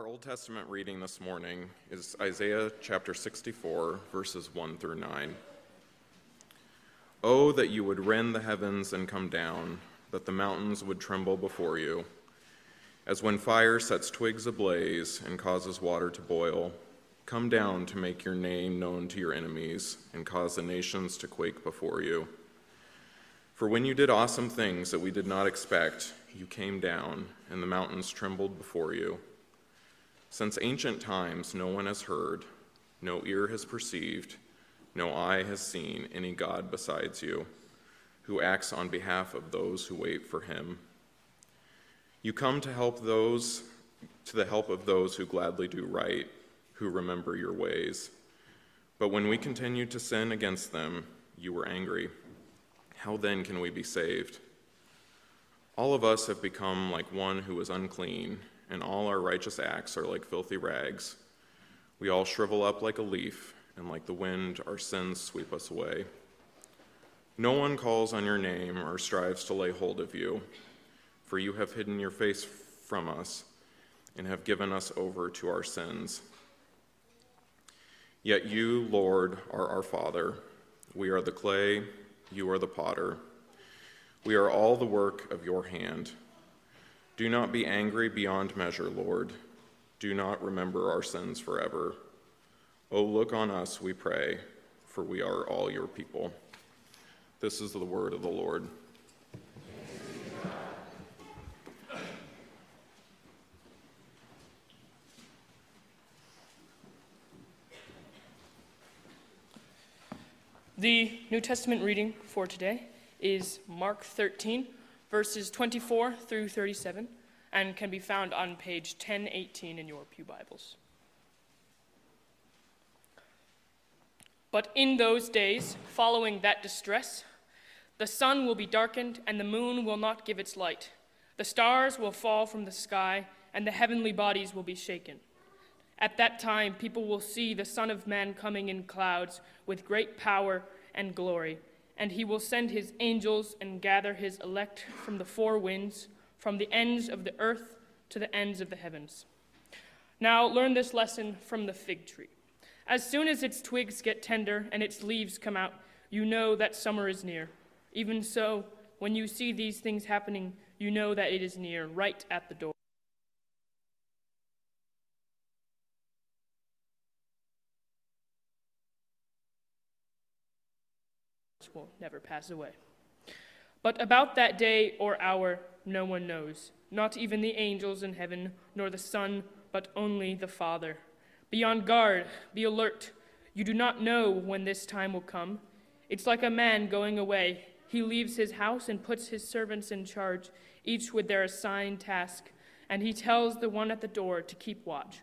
Our Old Testament reading this morning is Isaiah chapter 64, verses 1 through 9. Oh, that you would rend the heavens and come down, that the mountains would tremble before you. As when fire sets twigs ablaze and causes water to boil, come down to make your name known to your enemies and cause the nations to quake before you. For when you did awesome things that we did not expect, you came down, and the mountains trembled before you. Since ancient times, no one has heard, no ear has perceived, no eye has seen any God besides you, who acts on behalf of those who wait for him. You come to help those to the help of those who gladly do right, who remember your ways. But when we continued to sin against them, you were angry. How then can we be saved? All of us have become like one who is unclean and all our righteous acts are like filthy rags. We all shrivel up like a leaf, and like the wind, our sins sweep us away. No one calls on your name or strives to lay hold of you, for you have hidden your face from us and have given us over to our sins. Yet you, Lord, are our Father. We are the clay, you are the potter. We are all the work of your hand. Do not be angry beyond measure, Lord. Do not remember our sins forever. Oh, look on us, we pray, for we are all your people. This is the word of the Lord. The New Testament reading for today is Mark 13 verses 24 through 37, and can be found on page 1018 in your Pew Bibles. But in those days, following that distress, the sun will be darkened, and the moon will not give its light. The stars will fall from the sky, and the heavenly bodies will be shaken. At that time, people will see the Son of Man coming in clouds with great power and glory and he will send his angels and gather his elect from the four winds, from the ends of the earth to the ends of the heavens. Now learn this lesson from the fig tree. As soon as its twigs get tender and its leaves come out, you know that summer is near. Even so, when you see these things happening, you know that it is near, right at the door. Will never pass away. But about that day or hour, no one knows, not even the angels in heaven, nor the Son, but only the Father. Be on guard, be alert. You do not know when this time will come. It's like a man going away. He leaves his house and puts his servants in charge, each with their assigned task, and he tells the one at the door to keep watch.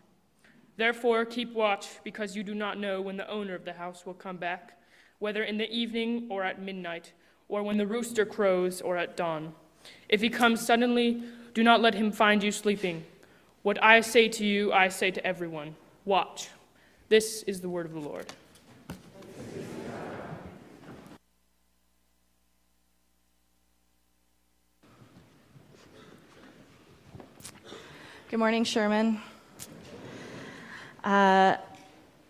Therefore, keep watch, because you do not know when the owner of the house will come back whether in the evening or at midnight, or when the rooster crows or at dawn. If he comes suddenly, do not let him find you sleeping. What I say to you, I say to everyone watch. This is the word of the Lord. Good morning, Sherman. Uh,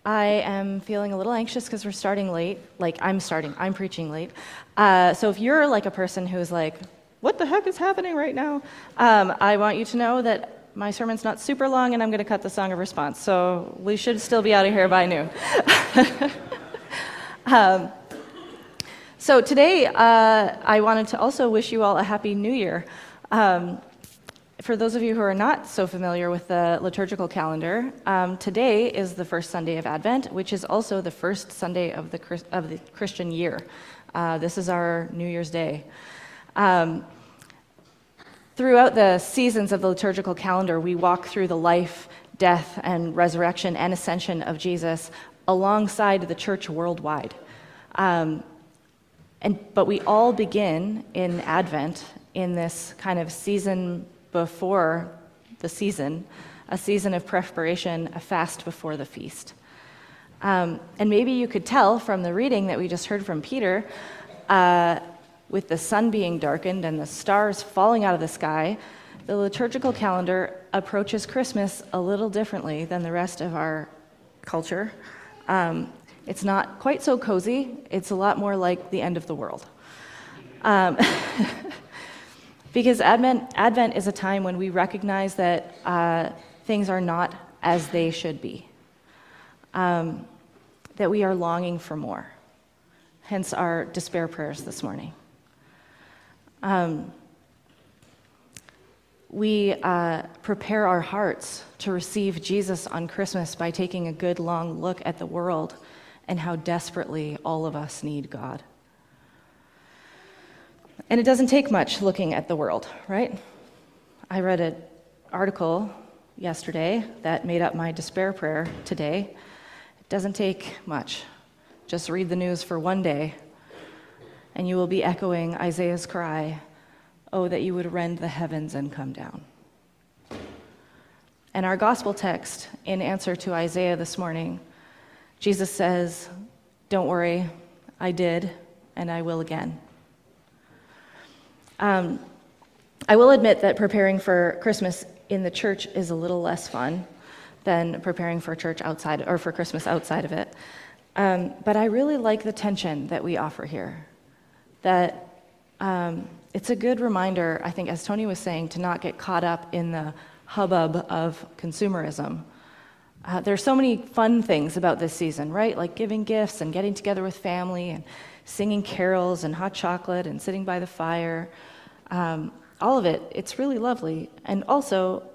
I am feeling a little anxious because we're starting late. Like, I'm starting, I'm preaching late. Uh, so, if you're like a person who's like, what the heck is happening right now? Um, I want you to know that my sermon's not super long and I'm going to cut the song of response. So, we should still be out of here by noon. um, so, today, uh, I wanted to also wish you all a happy new year. Um, for those of you who are not so familiar with the liturgical calendar, um, today is the first Sunday of Advent, which is also the first Sunday of the, of the Christian year. Uh, this is our New Year's Day. Um, throughout the seasons of the liturgical calendar, we walk through the life, death, and resurrection and ascension of Jesus alongside the church worldwide. Um, and, but we all begin in Advent in this kind of season before the season, a season of preparation, a fast before the feast. Um, and maybe you could tell from the reading that we just heard from Peter, uh, with the sun being darkened and the stars falling out of the sky, the liturgical calendar approaches Christmas a little differently than the rest of our culture. Um, it's not quite so cozy, it's a lot more like the end of the world. Um, because Advent, Advent is a time when we recognize that uh, things are not as they should be, um, that we are longing for more. Hence our despair prayers this morning. Um, we uh, prepare our hearts to receive Jesus on Christmas by taking a good long look at the world and how desperately all of us need God. And it doesn't take much looking at the world, right? I read an article yesterday that made up my despair prayer today. It doesn't take much. Just read the news for one day, and you will be echoing Isaiah's cry Oh, that you would rend the heavens and come down. And our gospel text, in answer to Isaiah this morning, Jesus says, Don't worry, I did, and I will again. Um, I will admit that preparing for Christmas in the church is a little less fun than preparing for church outside or for Christmas outside of it. Um, but I really like the tension that we offer here. That um, it's a good reminder, I think, as Tony was saying, to not get caught up in the hubbub of consumerism. Uh, are so many fun things about this season, right? Like giving gifts and getting together with family and singing carols and hot chocolate and sitting by the fire. Um, all of it, it's really lovely. And also,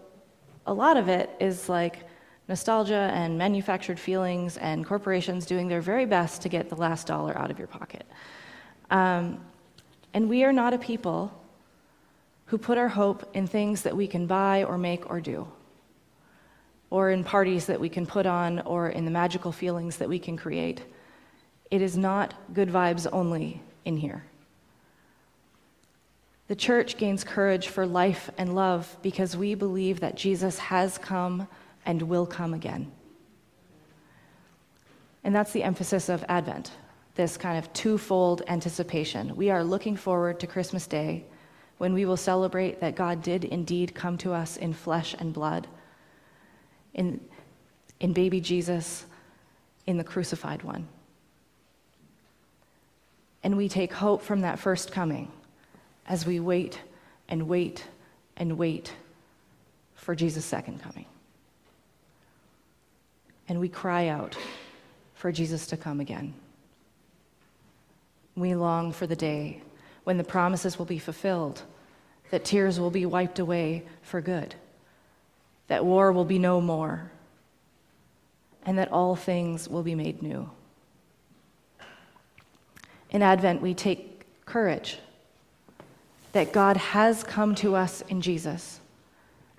a lot of it is like nostalgia and manufactured feelings and corporations doing their very best to get the last dollar out of your pocket. Um, and we are not a people who put our hope in things that we can buy or make or do, or in parties that we can put on, or in the magical feelings that we can create. It is not good vibes only in here. The church gains courage for life and love because we believe that Jesus has come and will come again. And that's the emphasis of Advent this kind of twofold anticipation. We are looking forward to Christmas Day when we will celebrate that God did indeed come to us in flesh and blood, in, in baby Jesus, in the crucified one. And we take hope from that first coming as we wait and wait and wait for Jesus' second coming. And we cry out for Jesus to come again. We long for the day when the promises will be fulfilled, that tears will be wiped away for good, that war will be no more, and that all things will be made new. In Advent, we take courage that God has come to us in Jesus,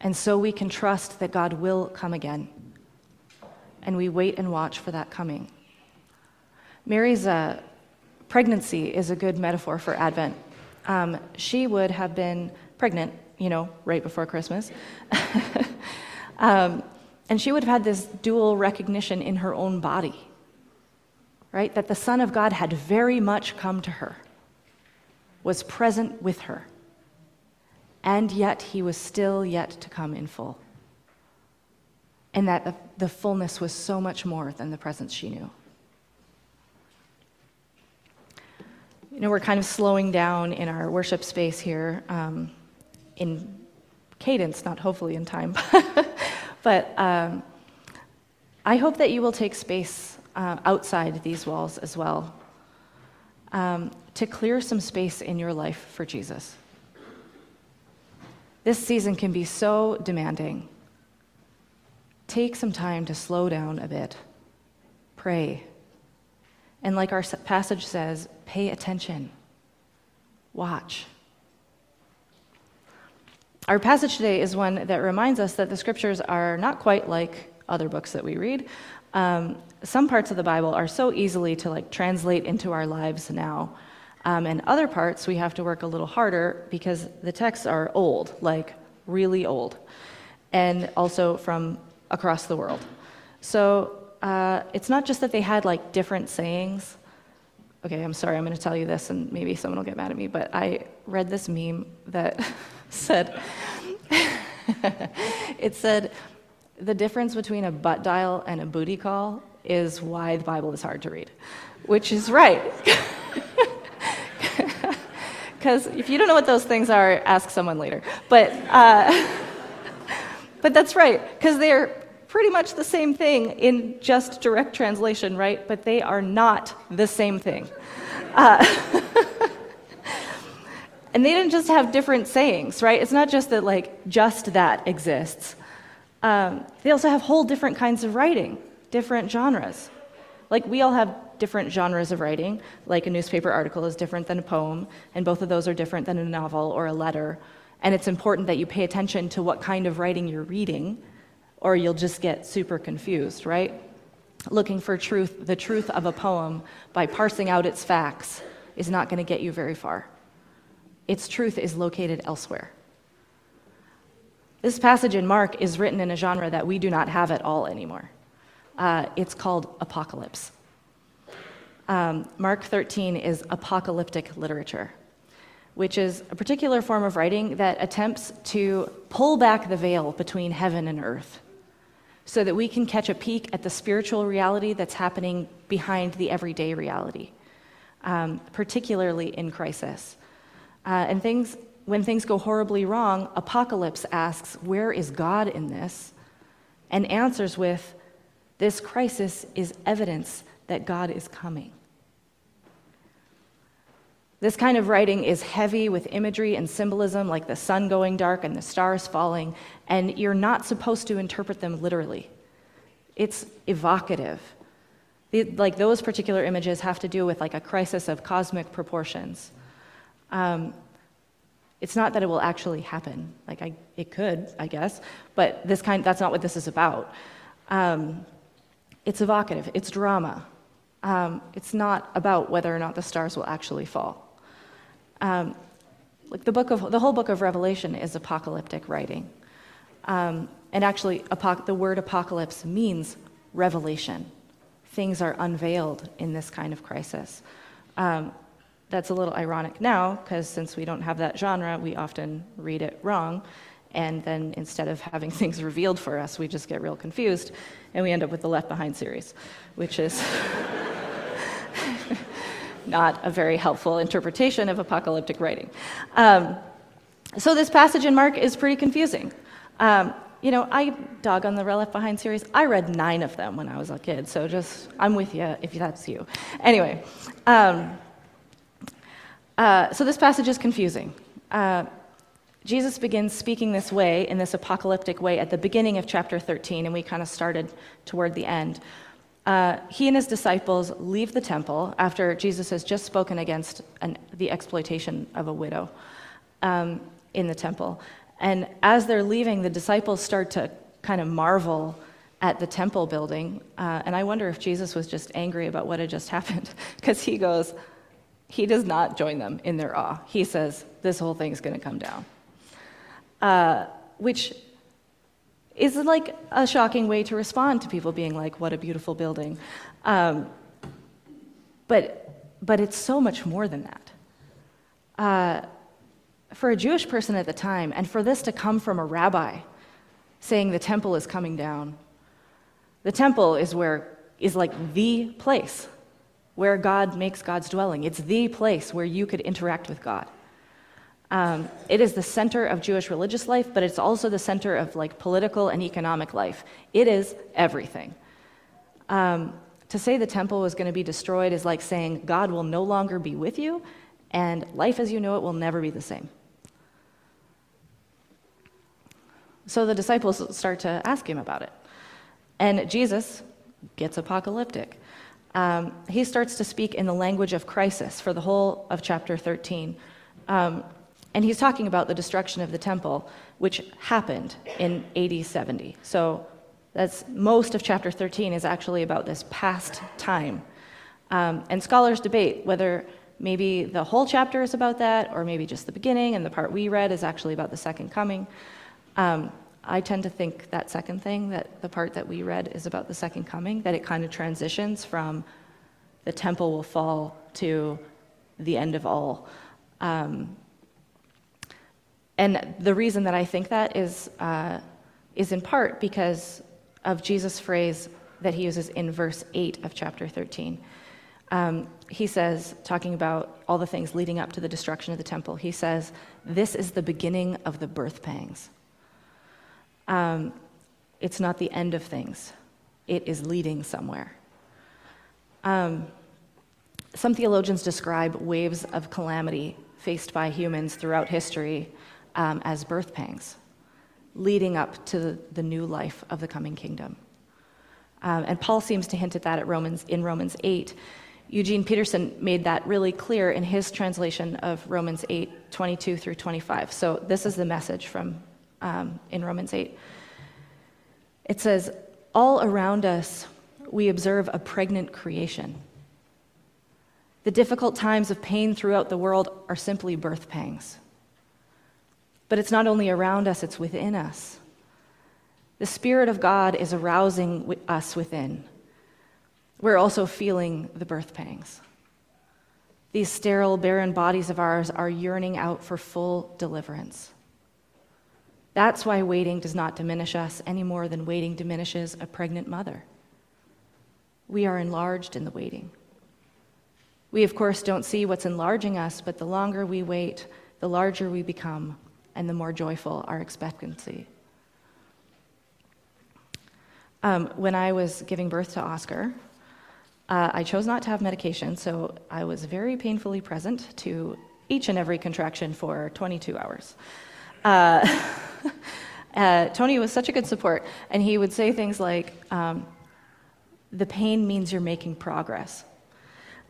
and so we can trust that God will come again. And we wait and watch for that coming. Mary's a pregnancy is a good metaphor for Advent. Um, she would have been pregnant, you know, right before Christmas. um, and she would have had this dual recognition in her own body, right? That the Son of God had very much come to her, was present with her, and yet he was still yet to come in full. And that the, the fullness was so much more than the presence she knew. You know, we're kind of slowing down in our worship space here um, in cadence, not hopefully in time. but um, I hope that you will take space uh, outside these walls as well um, to clear some space in your life for Jesus. This season can be so demanding. Take some time to slow down a bit, pray and like our passage says, pay attention, watch. Our passage today is one that reminds us that the scriptures are not quite like other books that we read. Um, some parts of the Bible are so easily to like translate into our lives now. Um, and other parts we have to work a little harder because the texts are old, like really old, and also from across the world. So uh, it's not just that they had like different sayings. Okay, I'm sorry, I'm going to tell you this, and maybe someone will get mad at me, but I read this meme that said, it said the difference between a butt dial and a booty call is why the Bible is hard to read, which is right. Because if you don't know what those things are, ask someone later. But, uh, but that's right, because they're pretty much the same thing in just direct translation, right? But they are not the same thing. Uh, and they didn't just have different sayings, right? It's not just that, like, just that exists. Um, they also have whole different kinds of writing, different genres. Like, we all have different genres of writing, like a newspaper article is different than a poem, and both of those are different than a novel or a letter. And it's important that you pay attention to what kind of writing you're reading, or you'll just get super confused, right? Looking for truth, the truth of a poem by parsing out its facts is not going to get you very far. Its truth is located elsewhere. This passage in Mark is written in a genre that we do not have at all anymore. Uh, it's called apocalypse. Um, Mark 13 is apocalyptic literature, which is a particular form of writing that attempts to pull back the veil between heaven and earth so that we can catch a peek at the spiritual reality that's happening behind the everyday reality, um, particularly in crisis. Uh, and things, when things go horribly wrong, Apocalypse asks, Where is God in this? And answers with, This crisis is evidence that God is coming. This kind of writing is heavy with imagery and symbolism, like the sun going dark and the stars falling, and you're not supposed to interpret them literally. It's evocative. like those particular images have to do with like a crisis of cosmic proportions. Um, it's not that it will actually happen. Like I, it could, I guess, but this kind, that's not what this is about. Um, it's evocative. It's drama. Um, it's not about whether or not the stars will actually fall. Um, like the book of the whole book of Revelation is apocalyptic writing, um, and actually, the word apocalypse means revelation. Things are unveiled in this kind of crisis. That's a little ironic now because since we don't have that genre, we often read it wrong. And then instead of having things revealed for us, we just get real confused and we end up with the Left Behind series, which is not a very helpful interpretation of apocalyptic writing. Um, so this passage in Mark is pretty confusing. Um, you know, I dog on the Left Behind series. I read nine of them when I was a kid, so just I'm with you if that's you. Anyway, um, uh, so this passage is confusing. Uh, Jesus begins speaking this way, in this apocalyptic way, at the beginning of chapter 13, and we kind of started toward the end. Uh, he and his disciples leave the temple after Jesus has just spoken against an, the exploitation of a widow um, in the temple. And as they're leaving, the disciples start to kind of marvel at the temple building. Uh, and I wonder if Jesus was just angry about what had just happened, because he goes, he does not join them in their awe. He says, This whole thing's going to come down. Uh, which is like a shocking way to respond to people being like, What a beautiful building. Um, but, but it's so much more than that. Uh, for a Jewish person at the time, and for this to come from a rabbi saying the temple is coming down, the temple is where is like the place where God makes God's dwelling. It's the place where you could interact with God. Um, it is the center of Jewish religious life, but it's also the center of like political and economic life. It is everything. Um, to say the temple was going to be destroyed is like saying God will no longer be with you, and life as you know it will never be the same. So the disciples start to ask him about it. And Jesus gets apocalyptic. Um, he starts to speak in the language of crisis for the whole of chapter 13. Um, and he's talking about the destruction of the temple, which happened in AD 70. So that's most of chapter 13 is actually about this past time. Um, and scholars debate whether maybe the whole chapter is about that, or maybe just the beginning, and the part we read is actually about the second coming. Um, I tend to think that second thing, that the part that we read is about the second coming, that it kind of transitions from the temple will fall to the end of all. Um, And the reason that I think that is, uh, is in part because of Jesus' phrase that he uses in verse 8 of chapter 13. Um, he says, talking about all the things leading up to the destruction of the temple, he says, This is the beginning of the birth pangs. Um, it's not the end of things, it is leading somewhere. Um, some theologians describe waves of calamity faced by humans throughout history um, as birth pangs, leading up to the, new life of the coming kingdom. Um, and Paul seems to hint at that at Romans, in Romans 8. Eugene Peterson made that really clear in his translation of Romans 8, 22 through 25. So this is the message from um, in Romans 8. It says, All around us we observe a pregnant creation. The difficult times of pain throughout the world are simply birth pangs. But it's not only around us, it's within us. The Spirit of God is arousing us within. We're also feeling the birth pangs. These sterile, barren bodies of ours are yearning out for full deliverance. That's why waiting does not diminish us any more than waiting diminishes a pregnant mother. We are enlarged in the waiting. We, of course, don't see what's enlarging us, but the longer we wait, the larger we become, and the more joyful our expectancy. Um, when I was giving birth to Oscar, uh, I chose not to have medication, so I was very painfully present to each and every contraction for 22 hours. Uh, uh, Tony was such a good support, and he would say things like, um, The pain means you're making progress.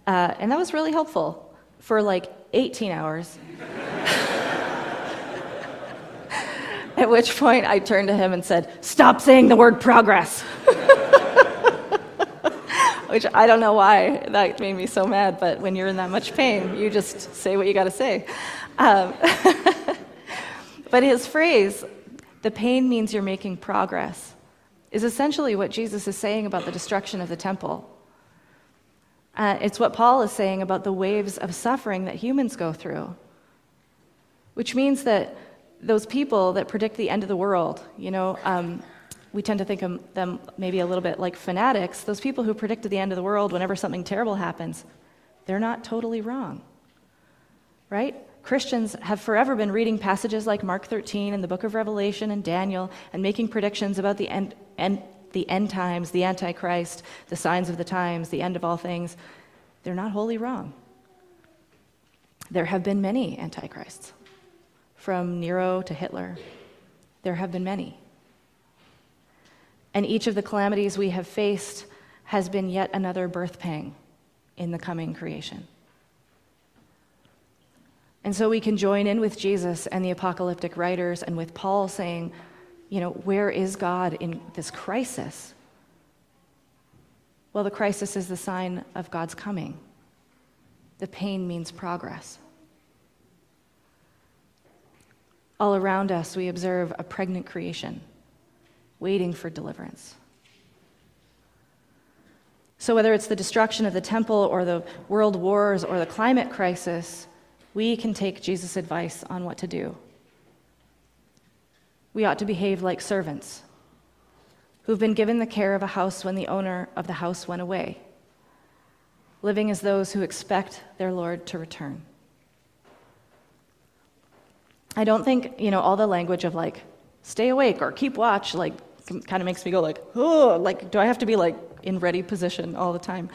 Uh, and that was really helpful for like 18 hours. At which point I turned to him and said, Stop saying the word progress. which I don't know why that made me so mad, but when you're in that much pain, you just say what you got to say. Um, but his phrase, the pain means you're making progress, is essentially what Jesus is saying about the destruction of the temple. Uh, it's what Paul is saying about the waves of suffering that humans go through, which means that those people that predict the end of the world, you know, um, we tend to think of them maybe a little bit like fanatics. Those people who predicted the end of the world whenever something terrible happens, they're not totally wrong, right? Christians have forever been reading passages like Mark 13 and the book of Revelation and Daniel and making predictions about the end, end, the end times, the Antichrist, the signs of the times, the end of all things. They're not wholly wrong. There have been many Antichrists, from Nero to Hitler. There have been many. And each of the calamities we have faced has been yet another birth pang in the coming creation. And so we can join in with Jesus and the apocalyptic writers and with Paul saying, you know, where is God in this crisis? Well, the crisis is the sign of God's coming. The pain means progress. All around us, we observe a pregnant creation waiting for deliverance. So, whether it's the destruction of the temple or the world wars or the climate crisis, we can take Jesus' advice on what to do. We ought to behave like servants who've been given the care of a house when the owner of the house went away, living as those who expect their Lord to return. I don't think, you know, all the language of like, stay awake or keep watch, like, kind of makes me go like, oh, like, do I have to be like in ready position all the time?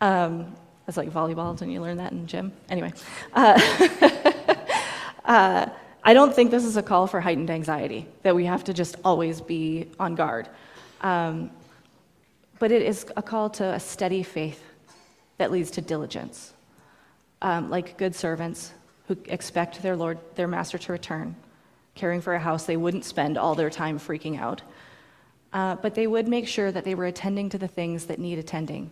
Um, it's like volleyball, didn't you learn that in gym? Anyway. Uh, uh, I don't think this is a call for heightened anxiety, that we have to just always be on guard. Um, but it is a call to a steady faith that leads to diligence. Um, like good servants who expect their Lord, their master to return, caring for a house, they wouldn't spend all their time freaking out. Uh, but they would make sure that they were attending to the things that need attending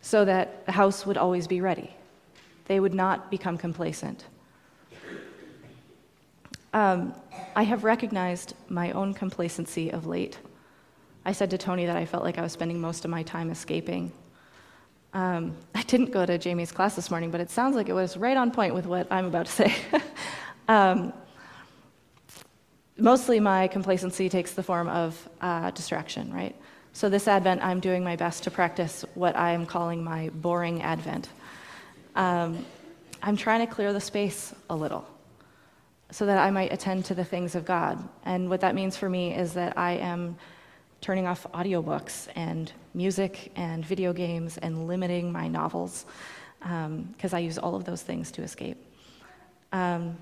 so that the house would always be ready. They would not become complacent. Um, I have recognized my own complacency of late. I said to Tony that I felt like I was spending most of my time escaping. Um, I didn't go to Jamie's class this morning, but it sounds like it was right on point with what I'm about to say. Um, mostly my complacency takes the form of uh, distraction, right? So this Advent, I'm doing my best to practice what I am calling my boring Advent. Um, I'm trying to clear the space a little so that I might attend to the things of God. And what that means for me is that I am turning off audiobooks and music and video games and limiting my novels because um, I use all of those things to escape. Um,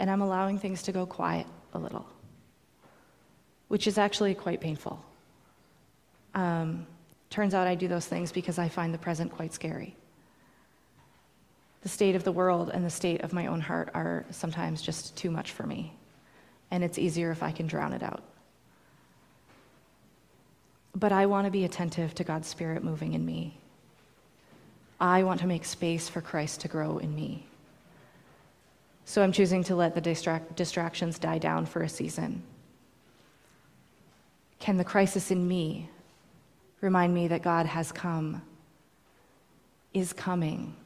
and I'm allowing things to go quiet a little, which is actually quite painful. Um, turns out I do those things because I find the present quite scary. The state of the world and the state of my own heart are sometimes just too much for me, and it's easier if I can drown it out. But I want to be attentive to God's Spirit moving in me. I want to make space for Christ to grow in me. So I'm choosing to let the distract- distractions die down for a season. Can the crisis in me remind me that God has come, is coming,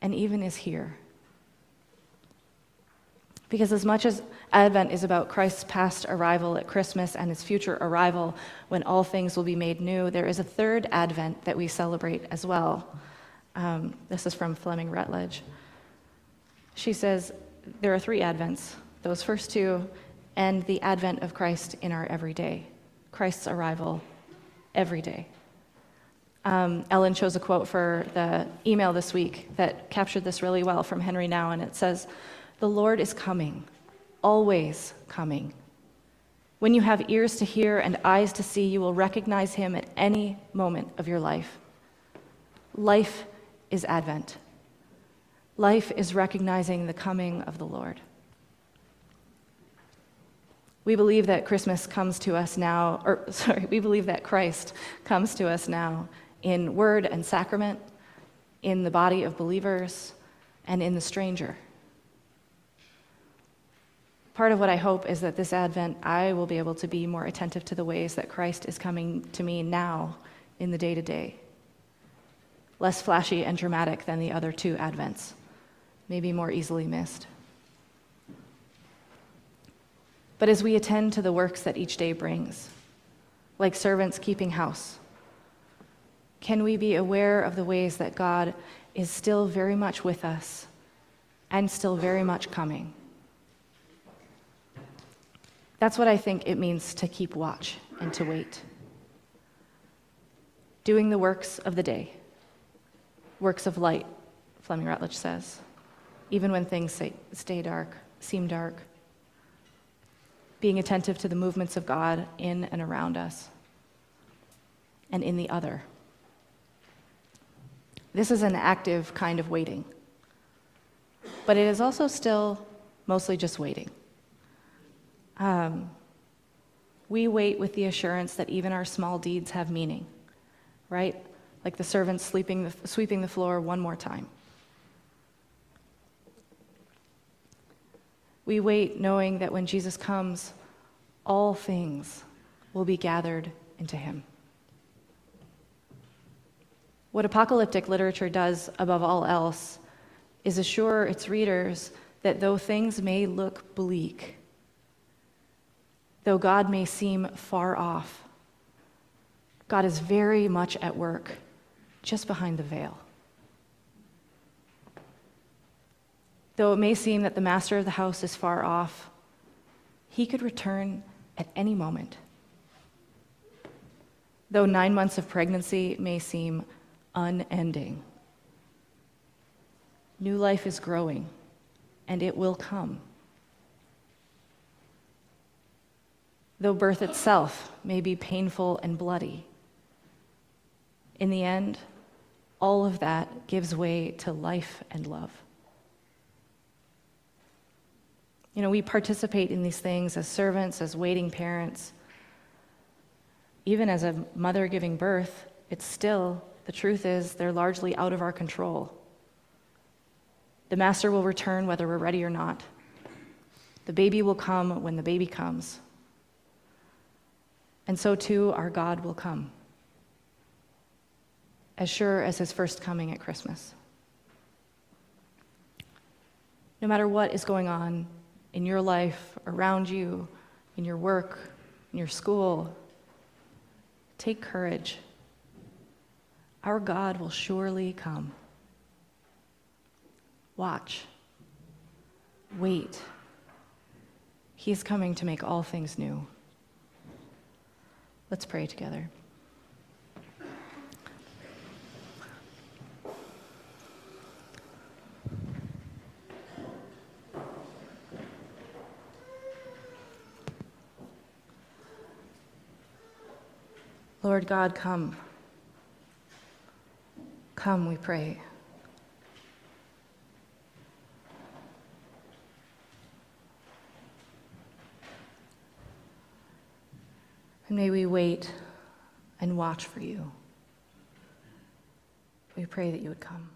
and even is here? Because as much as Advent is about Christ's past arrival at Christmas and his future arrival when all things will be made new, there is a third Advent that we celebrate as well. Um, this is from Fleming Rutledge. She says there are three Advents those first two, and the advent of Christ in our everyday, Christ's arrival every day. Um, Ellen chose a quote for the email this week that captured this really well from Henri Nouwen, and it says, The Lord is coming, always coming. When you have ears to hear and eyes to see, you will recognize him at any moment of your life. Life is Advent. Life is recognizing the coming of the Lord. We believe that Christmas comes to us now, or sorry, we believe that Christ comes to us now in word and sacrament, in the body of believers, and in the stranger. Part of what I hope is that this Advent, I will be able to be more attentive to the ways that Christ is coming to me now in the day to day. Less flashy and dramatic than the other two Advents, maybe more easily missed. But as we attend to the works that each day brings, like servants keeping house, can we be aware of the ways that God is still very much with us and still very much coming? That's what I think it means to keep watch and to wait. Doing the works of the day, works of light, Fleming Rutledge says, even when things stay dark, seem dark being attentive to the movements of God in and around us and in the other. This is an active kind of waiting, but it is also still mostly just waiting. Um, we wait with the assurance that even our small deeds have meaning, right? Like the servants sleeping the, sweeping the floor one more time. We wait knowing that when Jesus comes, all things will be gathered into him. What apocalyptic literature does above all else is assure its readers that though things may look bleak, though God may seem far off, God is very much at work just behind the veil. Though it may seem that the master of the house is far off, he could return at any moment. Though nine months of pregnancy may seem unending, new life is growing and it will come. Though birth itself may be painful and bloody, in the end, all of that gives way to life and love. You know, we participate in these things as servants, as waiting parents. Even as a mother giving birth, it's still, the truth is, they're largely out of our control. The master will return whether we're ready or not. The baby will come when the baby comes. And so too, our God will come, as sure as his first coming at Christmas. no matter what is going on in your life, around you, in your work, in your school, take courage. Our God will surely come. Watch. Wait. He is coming to make all things new. Let's pray together. Lord God, come. Come, we pray. And may we wait and watch for you. We pray that you would come.